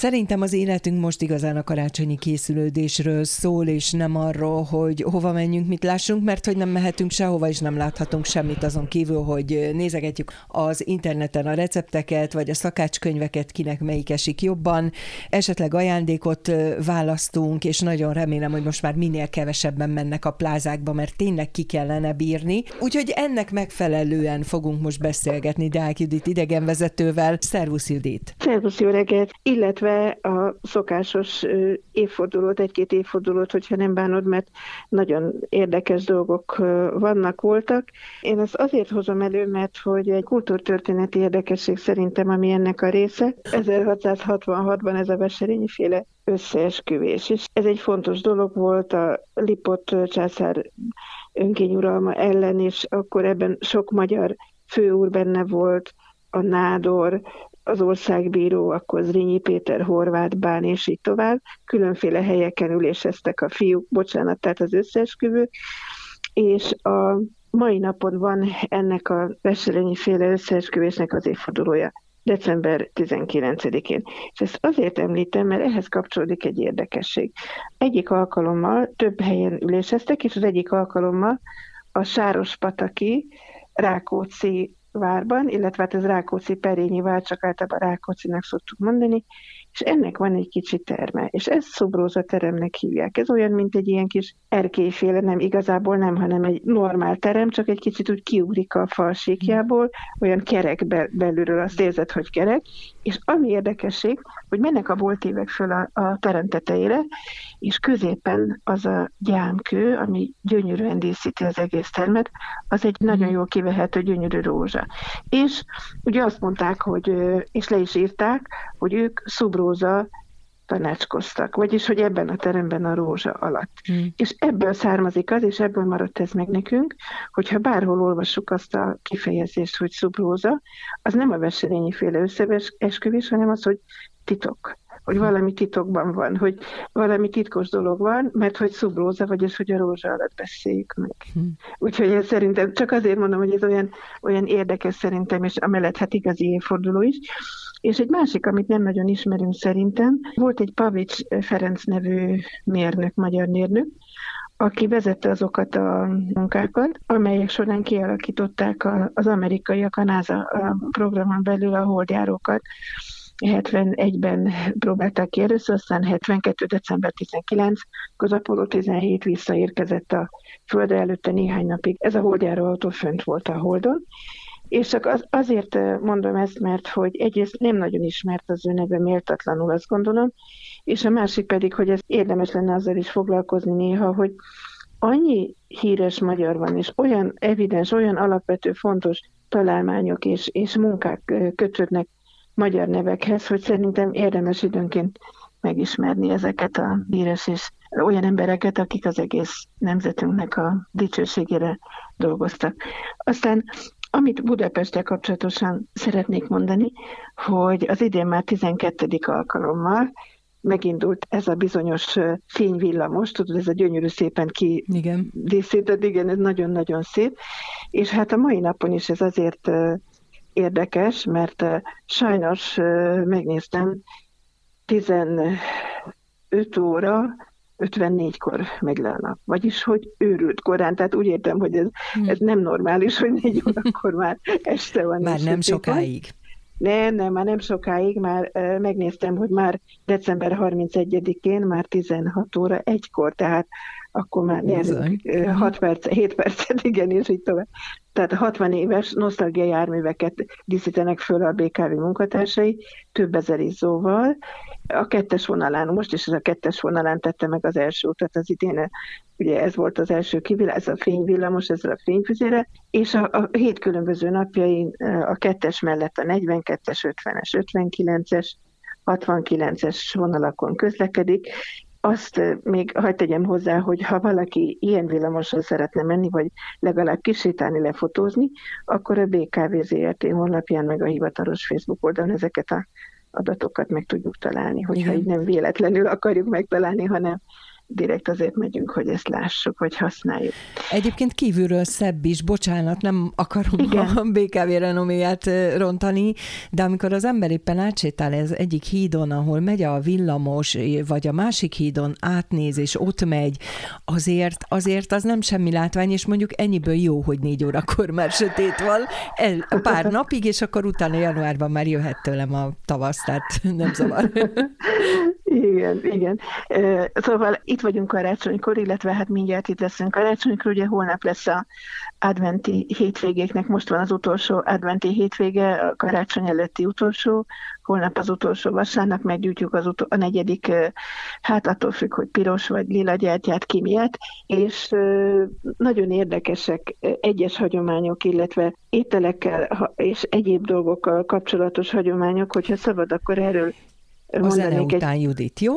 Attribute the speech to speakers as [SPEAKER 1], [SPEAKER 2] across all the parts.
[SPEAKER 1] Szerintem az életünk most igazán a karácsonyi készülődésről szól, és nem arról, hogy hova menjünk, mit lássunk, mert hogy nem mehetünk sehova, és nem láthatunk semmit azon kívül, hogy nézegetjük az interneten a recepteket, vagy a szakácskönyveket, kinek melyik esik jobban, esetleg ajándékot választunk, és nagyon remélem, hogy most már minél kevesebben mennek a plázákba, mert tényleg ki kellene bírni. Úgyhogy ennek megfelelően fogunk most beszélgetni Deák Judit idegenvezetővel. Szervusz Judit!
[SPEAKER 2] Szervusz, jó reggelt! Illetve illetve a szokásos évfordulót, egy-két évfordulót, hogyha nem bánod, mert nagyon érdekes dolgok vannak, voltak. Én ezt azért hozom elő, mert hogy egy kultúrtörténeti érdekesség szerintem, ami ennek a része, 1666-ban ez a Veserényi féle összeesküvés. És ez egy fontos dolog volt a Lipot császár önkényuralma ellen, és akkor ebben sok magyar főúr benne volt, a Nádor, az országbíró, akkor Zrínyi Péter, Horváth Bán, és így tovább. Különféle helyeken üléseztek a fiúk, bocsánat, tehát az összeesküvő, és a mai napon van ennek a Veselényi féle összeesküvésnek az évfordulója december 19-én. És ezt azért említem, mert ehhez kapcsolódik egy érdekesség. Egyik alkalommal több helyen üléseztek, és az egyik alkalommal a Sáros-pataki Rákóczi várban, illetve hát ez Rákóczi Perényi vár, csak általában Rákócinak szoktuk mondani, és ennek van egy kicsi terme, és ezt szobróza teremnek hívják. Ez olyan, mint egy ilyen kis erkélyféle, nem igazából nem, hanem egy normál terem, csak egy kicsit úgy kiugrik a falsíkjából, olyan kerek belülről, azt érzed, hogy kerek, és ami érdekesség, hogy mennek a boltívek föl a, a terem tetejére, és középen az a gyámkő, ami gyönyörűen díszíti az egész termet, az egy nagyon mhm. jól kivehető gyönyörű rózsa. És ugye azt mondták, hogy, és le is írták, hogy ők szubróza tanácskoztak, vagyis, hogy ebben a teremben a rózsa alatt. Mm. És ebből származik az, és ebből maradt ez meg nekünk, hogyha bárhol olvassuk azt a kifejezést, hogy szubróza, az nem a veselényi féle összeesküvés, hanem az, hogy titok hogy valami titokban van, hogy valami titkos dolog van, mert hogy szubróza, vagyis hogy a rózsa alatt beszéljük meg. Hm. Úgyhogy ez szerintem, csak azért mondom, hogy ez olyan, olyan érdekes szerintem, és amellett hát igazi évforduló is. És egy másik, amit nem nagyon ismerünk szerintem, volt egy Pavics Ferenc nevű mérnök, magyar mérnök, aki vezette azokat a munkákat, amelyek során kialakították az amerikaiak a NASA programon belül a holdjárókat, 71-ben próbálták ki először, aztán 72. december 19, az Apollo 17 visszaérkezett a Földre előtte néhány napig. Ez a holdjáró autó fönt volt a Holdon, és csak az, azért mondom ezt, mert hogy egyrészt nem nagyon ismert az ő neve méltatlanul, azt gondolom, és a másik pedig, hogy ez érdemes lenne azzal is foglalkozni néha, hogy annyi híres magyar van, és olyan evidens, olyan alapvető fontos találmányok és, és munkák kötődnek magyar nevekhez, hogy szerintem érdemes időnként megismerni ezeket a híres és olyan embereket, akik az egész nemzetünknek a dicsőségére dolgoztak. Aztán amit Budapesttel kapcsolatosan szeretnék mondani, hogy az idén már 12. alkalommal megindult ez a bizonyos fényvillamos, tudod, ez a gyönyörű szépen ki igen. díszített, igen, ez nagyon-nagyon szép, és hát a mai napon is ez azért érdekes, mert sajnos megnéztem 15 óra 54-kor megy le a nap. Vagyis, hogy őrült korán, tehát úgy értem, hogy ez, hmm. ez nem normális, hogy négy órakor már este van.
[SPEAKER 1] Már nem sokáig.
[SPEAKER 2] Nem, nem, már nem sokáig, már uh, megnéztem, hogy már december 31-én, már 16 óra egykor, tehát akkor már nyerünk 6 perc, 7 percet, igen, és így tovább. Tehát 60 éves nosztalgia járműveket díszítenek föl a BKV munkatársai, több ezer izzóval. A kettes vonalán, most is ez a kettes vonalán tette meg az első utat az idén, ugye ez volt az első kivilá, ez a fényvillamos, ezzel a fényfüzére, és a, a hét különböző napjain a kettes mellett a 42-es, 50-es, 59-es, 69-es vonalakon közlekedik, azt még hagyd tegyem hozzá, hogy ha valaki ilyen villamoson szeretne menni, vagy legalább kisétálni, lefotózni, akkor a BKV ZRT honlapján, meg a hivatalos Facebook oldalon ezeket a adatokat meg tudjuk találni, hogyha Igen. így nem véletlenül akarjuk megtalálni, hanem direkt azért megyünk, hogy ezt lássuk, vagy használjuk.
[SPEAKER 1] Egyébként kívülről szebb is, bocsánat, nem akarom Igen. a BKV renoméját rontani, de amikor az ember éppen átsétál ez egyik hídon, ahol megy a villamos, vagy a másik hídon átnéz, és ott megy, azért, azért az nem semmi látvány, és mondjuk ennyiből jó, hogy négy órakor már sötét van, el, pár napig, és akkor utána januárban már jöhet tőlem a tavasz, tehát nem zavar.
[SPEAKER 2] Igen, igen. Szóval itt vagyunk karácsonykor, illetve hát mindjárt itt leszünk karácsonykor, ugye holnap lesz a adventi hétvégéknek, most van az utolsó adventi hétvége, a karácsony előtti utolsó, holnap az utolsó vasárnap meggyújtjuk az utol- a negyedik, hát attól függ, hogy piros vagy lila gyertyát ki miatt, és nagyon érdekesek egyes hagyományok, illetve ételekkel és egyéb dolgokkal kapcsolatos hagyományok, hogyha szabad, akkor erről
[SPEAKER 1] a zene után, egy... Judit, jó?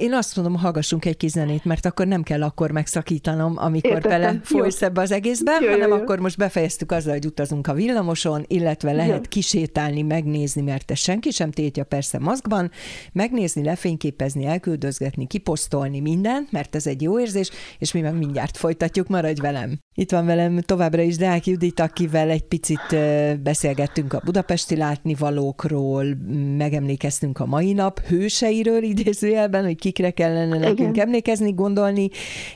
[SPEAKER 1] Én azt mondom, hallgassunk egy kis zenét, mert akkor nem kell akkor megszakítanom, amikor Értettem. bele folysz ebbe az egészbe, jó, hanem jó, jó. akkor most befejeztük azzal, hogy utazunk a villamoson, illetve lehet jó. kisétálni, megnézni, mert ez senki sem tétja persze maszkban, megnézni, lefényképezni, elküldözgetni, kiposztolni mindent, mert ez egy jó érzés, és mi meg mindjárt folytatjuk, maradj velem. Itt van velem továbbra is Deák Judit, akivel egy picit beszélgettünk a budapesti látnivalókról, megemlékeztünk a mai nap, nap hőseiről idézőjelben, hogy kikre kellene nekünk Igen. emlékezni, gondolni,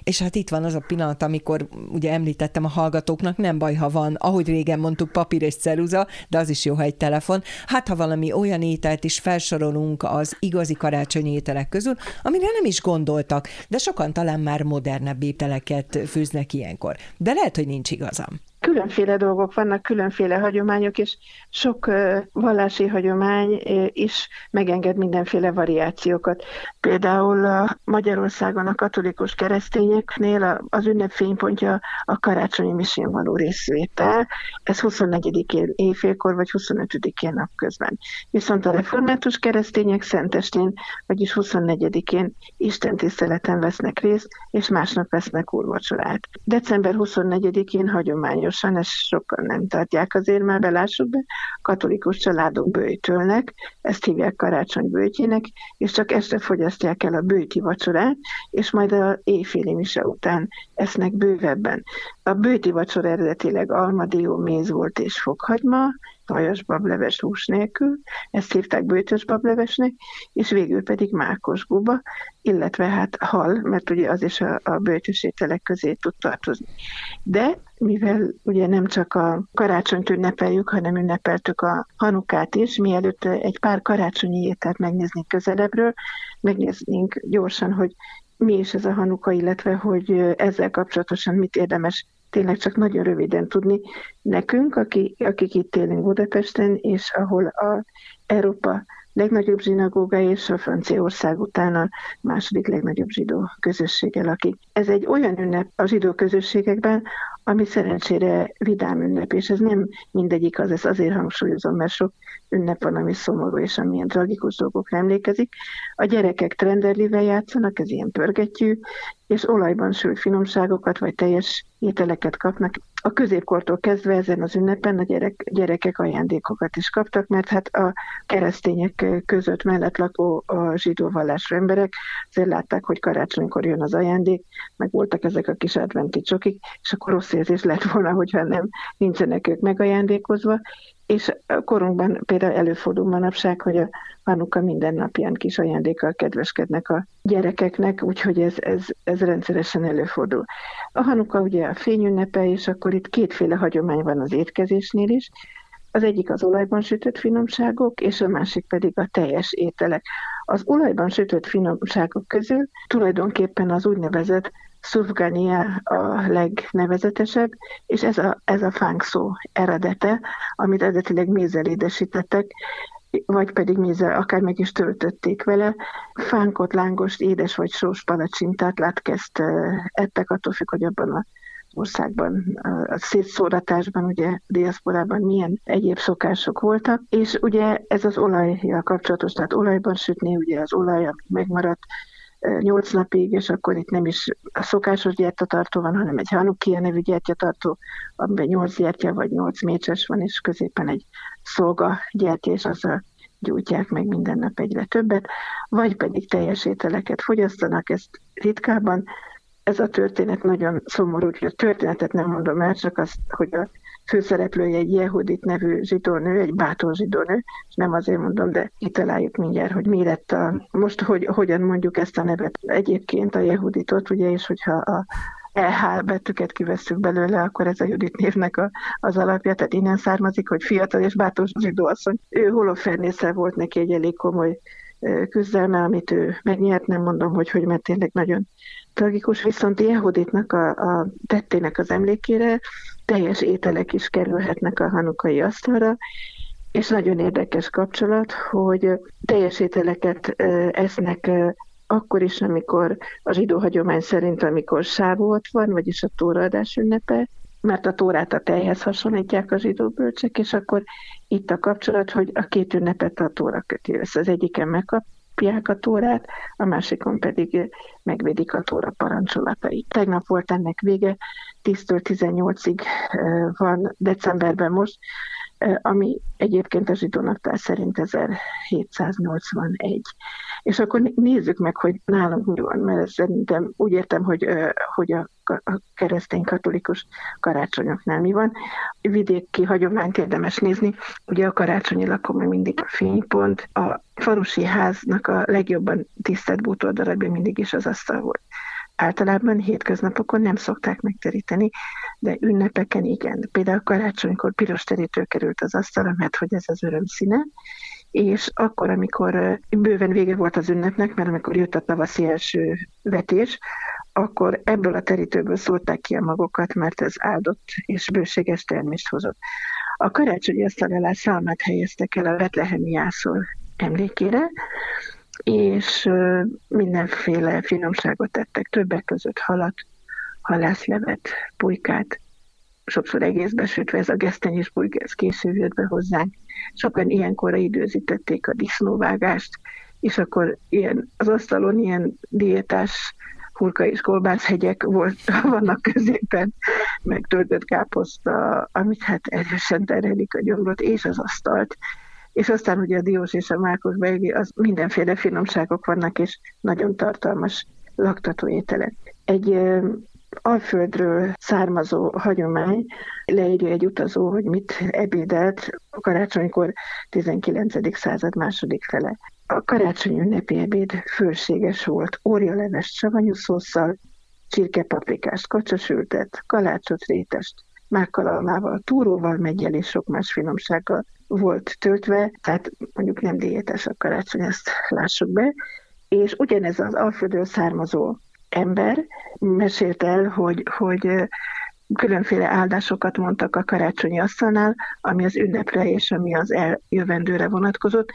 [SPEAKER 1] és hát itt van az a pillanat, amikor ugye említettem a hallgatóknak, nem baj, ha van, ahogy régen mondtuk, papír és ceruza, de az is jó, ha egy telefon. Hát, ha valami olyan ételt is felsorolunk az igazi karácsonyi ételek közül, amire nem is gondoltak, de sokan talán már modernebb ételeket főznek ilyenkor. De lehet, hogy nincs igazam
[SPEAKER 2] különféle dolgok vannak, különféle hagyományok, és sok vallási hagyomány is megenged mindenféle variációkat. Például a Magyarországon a katolikus keresztényeknél az ünnep fénypontja a karácsonyi misén való részvétel. Ez 24-én éjfélkor, vagy 25-én napközben. Viszont a református keresztények szentestén, vagyis 24-én Isten tiszteleten vesznek részt, és másnap vesznek úrvacsorát. December 24-én hagyományos hagyományosan, ezt sokan nem tartják azért, már belássuk be, katolikus családok bőjtölnek, ezt hívják karácsony bőjtjének, és csak este fogyasztják el a bőjti vacsorát, és majd a éjféli mise után esznek bővebben. A bőjti vacsora eredetileg almadió, méz volt és fokhagyma, vajas bableves hús nélkül, ezt hívták bőtös bablevesnek, és végül pedig mákos guba, illetve hát hal, mert ugye az is a, a bőtös ételek közé tud tartozni. De mivel ugye nem csak a karácsonyt ünnepeljük, hanem ünnepeltük a hanukát is, mielőtt egy pár karácsonyi ételt megnéznénk közelebbről, megnéznénk gyorsan, hogy mi is ez a hanuka, illetve hogy ezzel kapcsolatosan mit érdemes tényleg csak nagyon röviden tudni nekünk, akik, akik itt élünk Budapesten, és ahol a Európa legnagyobb zsinagóga és a Franciaország után a második legnagyobb zsidó közösséggel, lakik. Ez egy olyan ünnep a zsidó közösségekben, ami szerencsére vidám ünnep, és ez nem mindegyik az, ezt azért hangsúlyozom, mert sok ünnep van, ami szomorú és amilyen tragikus dolgokra emlékezik. A gyerekek trenderlivel játszanak, ez ilyen pörgetjű, és olajban sült finomságokat vagy teljes ételeket kapnak. A középkortól kezdve ezen az ünnepen a gyerek, gyerekek ajándékokat is kaptak, mert hát a keresztények között mellett lakó a zsidó vallású emberek azért látták, hogy karácsonykor jön az ajándék, meg voltak ezek a kis adventi csokik, és akkor rossz érzés lett volna, hogyha nem nincsenek ők megajándékozva, és korunkban például előfordul manapság, hogy a Hanuka minden napján kis ajándékkal kedveskednek a gyerekeknek, úgyhogy ez, ez, ez rendszeresen előfordul. A Hanuka ugye a fényünnepe, és akkor itt kétféle hagyomány van az étkezésnél is. Az egyik az olajban sütött finomságok, és a másik pedig a teljes ételek. Az olajban sütött finomságok közül tulajdonképpen az úgynevezett Szufgania a legnevezetesebb, és ez a, ez a fánk szó eredete, amit eredetileg mézzel édesítettek, vagy pedig mézzel akár meg is töltötték vele. Fánkot, lángost, édes vagy sós palacsintát látkezt ettek, attól függ, hogy abban a országban, a szétszóratásban, ugye diaszporában milyen egyéb szokások voltak, és ugye ez az olajjal kapcsolatos, tehát olajban sütni, ugye az olaj, ami megmaradt, nyolc napig, és akkor itt nem is a szokásos gyertyatartó van, hanem egy Hanukia nevű gyertyatartó, amiben nyolc gyertya vagy nyolc mécses van, és középen egy szolga gyertya, és a gyújtják meg minden nap egyre többet, vagy pedig teljes ételeket fogyasztanak, ezt ritkában. Ez a történet nagyon szomorú, hogy a történetet nem mondom el, csak azt, hogy a főszereplője egy Jehudit nevű zsidónő, egy bátor zsidónő, és nem azért mondom, de kitaláljuk mindjárt, hogy mi lett a, most hogy, hogyan mondjuk ezt a nevet. Egyébként a Jehuditot, ugye, és hogyha a EH betűket kivesszük belőle, akkor ez a Judit névnek a, az alapja, tehát innen származik, hogy fiatal és bátor zsidó asszony. Ő holofernésszel volt neki egy elég komoly küzdelme, amit ő megnyert, nem mondom, hogy hogy, mert tényleg nagyon tragikus, viszont Jehuditnak a, a tettének az emlékére teljes ételek is kerülhetnek a hanukai asztalra, és nagyon érdekes kapcsolat, hogy teljes ételeket esznek akkor is, amikor a zsidó hagyomány szerint, amikor sávot van, vagyis a tóraadás ünnepe, mert a tórát a tejhez hasonlítják a zsidó bölcsek, és akkor itt a kapcsolat, hogy a két ünnepet a tóra köti össze. Az egyiken megkapják a tórát, a másikon pedig megvédik a tóra parancsolatait. Tegnap volt ennek vége, 10-től 18-ig van decemberben most, ami egyébként a zsidó naptár szerint 1781. És akkor nézzük meg, hogy nálunk mi van, mert szerintem úgy értem, hogy, hogy a, a keresztény katolikus karácsonyoknál mi van. Vidéki hagyományt érdemes nézni, ugye a karácsonyi lakom mindig a fénypont, a falusi háznak a legjobban tisztelt bútordarabja mindig is az asztal volt. Általában hétköznapokon nem szokták megteríteni, de ünnepeken igen. Például karácsonykor piros terítő került az asztalra, mert hogy ez az öröm színe, és akkor, amikor bőven vége volt az ünnepnek, mert amikor jött a tavaszi első vetés, akkor ebből a terítőből szólták ki a magokat, mert ez áldott és bőséges termést hozott. A karácsonyi asztal alá szalmát helyeztek el a Betlehemi jászol emlékére, és mindenféle finomságot tettek, többek között halat, halászlevet, pulykát, sokszor egészbe sütve, ez a gesztenyés pulyka, ez később jött be hozzánk. Sokan ilyenkor időzítették a disznóvágást, és akkor ilyen, az asztalon ilyen diétás hurka és kolbászhegyek volt, vannak középen, meg töltött káposzta, amit hát erősen terelik a gyomrot, és az asztalt és aztán ugye a diós és a mákos beigli, az mindenféle finomságok vannak, és nagyon tartalmas laktató ételek. Egy Alföldről származó hagyomány leírja egy utazó, hogy mit ebédelt a karácsonykor 19. század második fele. A karácsony ünnepi ebéd fölséges volt, órialevest savanyú szószal, csirkepaprikást, kacsasültet, kalácsot, rétest, mákkalalmával, túróval, meggyel és sok más finomsággal volt töltve, tehát mondjuk nem diétes a karácsony, ezt lássuk be. És ugyanez az Alföldről származó ember mesélt el, hogy, hogy különféle áldásokat mondtak a karácsonyi asztalnál, ami az ünnepre és ami az eljövendőre vonatkozott.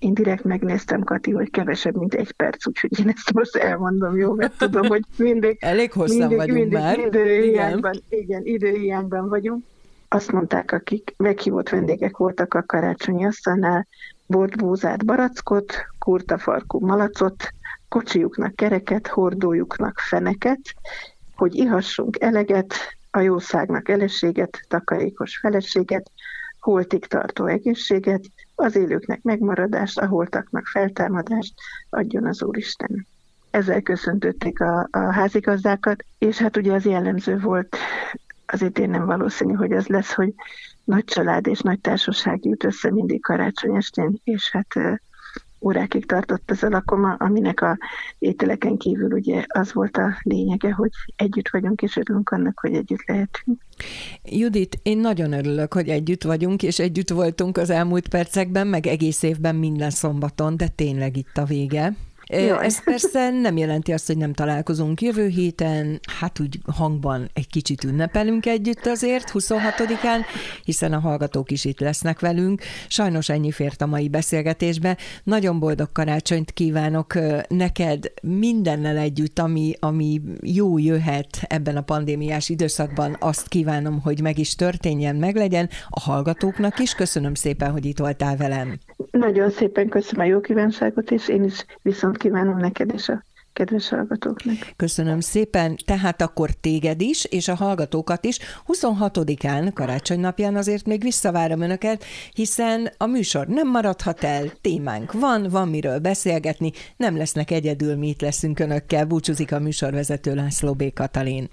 [SPEAKER 2] Én direkt megnéztem, Kati, hogy kevesebb, mint egy perc, úgyhogy én ezt most elmondom, jó, mert tudom, hogy mindig...
[SPEAKER 1] Elég hosszan mindig, vagyunk mindig már.
[SPEAKER 2] Időhiányban, igen. igen, időhiányban vagyunk azt mondták, akik meghívott vendégek voltak a karácsonyi asztalnál, volt búzát barackot, kurtafarkú malacot, kocsiuknak kereket, hordójuknak feneket, hogy ihassunk eleget, a jószágnak eleséget, takarékos feleséget, holtig tartó egészséget, az élőknek megmaradást, a holtaknak feltámadást adjon az Úristen. Ezzel köszöntötték a, a házigazdákat, és hát ugye az jellemző volt azért én nem valószínű, hogy ez lesz, hogy nagy család és nagy társaság jut össze mindig karácsony estén, és hát órákig tartott ez a lakoma, aminek a ételeken kívül ugye az volt a lényege, hogy együtt vagyunk, és örülünk annak, hogy együtt lehetünk.
[SPEAKER 1] Judit, én nagyon örülök, hogy együtt vagyunk, és együtt voltunk az elmúlt percekben, meg egész évben minden szombaton, de tényleg itt a vége. Jaj. Ez persze nem jelenti azt, hogy nem találkozunk jövő héten, hát úgy hangban egy kicsit ünnepelünk együtt azért, 26-án, hiszen a hallgatók is itt lesznek velünk. Sajnos ennyi fért a mai beszélgetésbe. Nagyon boldog karácsonyt kívánok neked mindennel együtt, ami, ami jó jöhet ebben a pandémiás időszakban. Azt kívánom, hogy meg is történjen, meglegyen. A hallgatóknak is köszönöm szépen, hogy itt voltál velem.
[SPEAKER 2] Nagyon szépen köszönöm a jó kívánságot, és én is viszont kívánom neked és a kedves hallgatóknak.
[SPEAKER 1] Köszönöm szépen, tehát akkor téged is, és a hallgatókat is 26-án, karácsony napján azért még visszavárom önöket, hiszen a műsor nem maradhat el, témánk van, van miről beszélgetni, nem lesznek egyedül, mi itt leszünk önökkel, búcsúzik a műsorvezető László B. Katalin.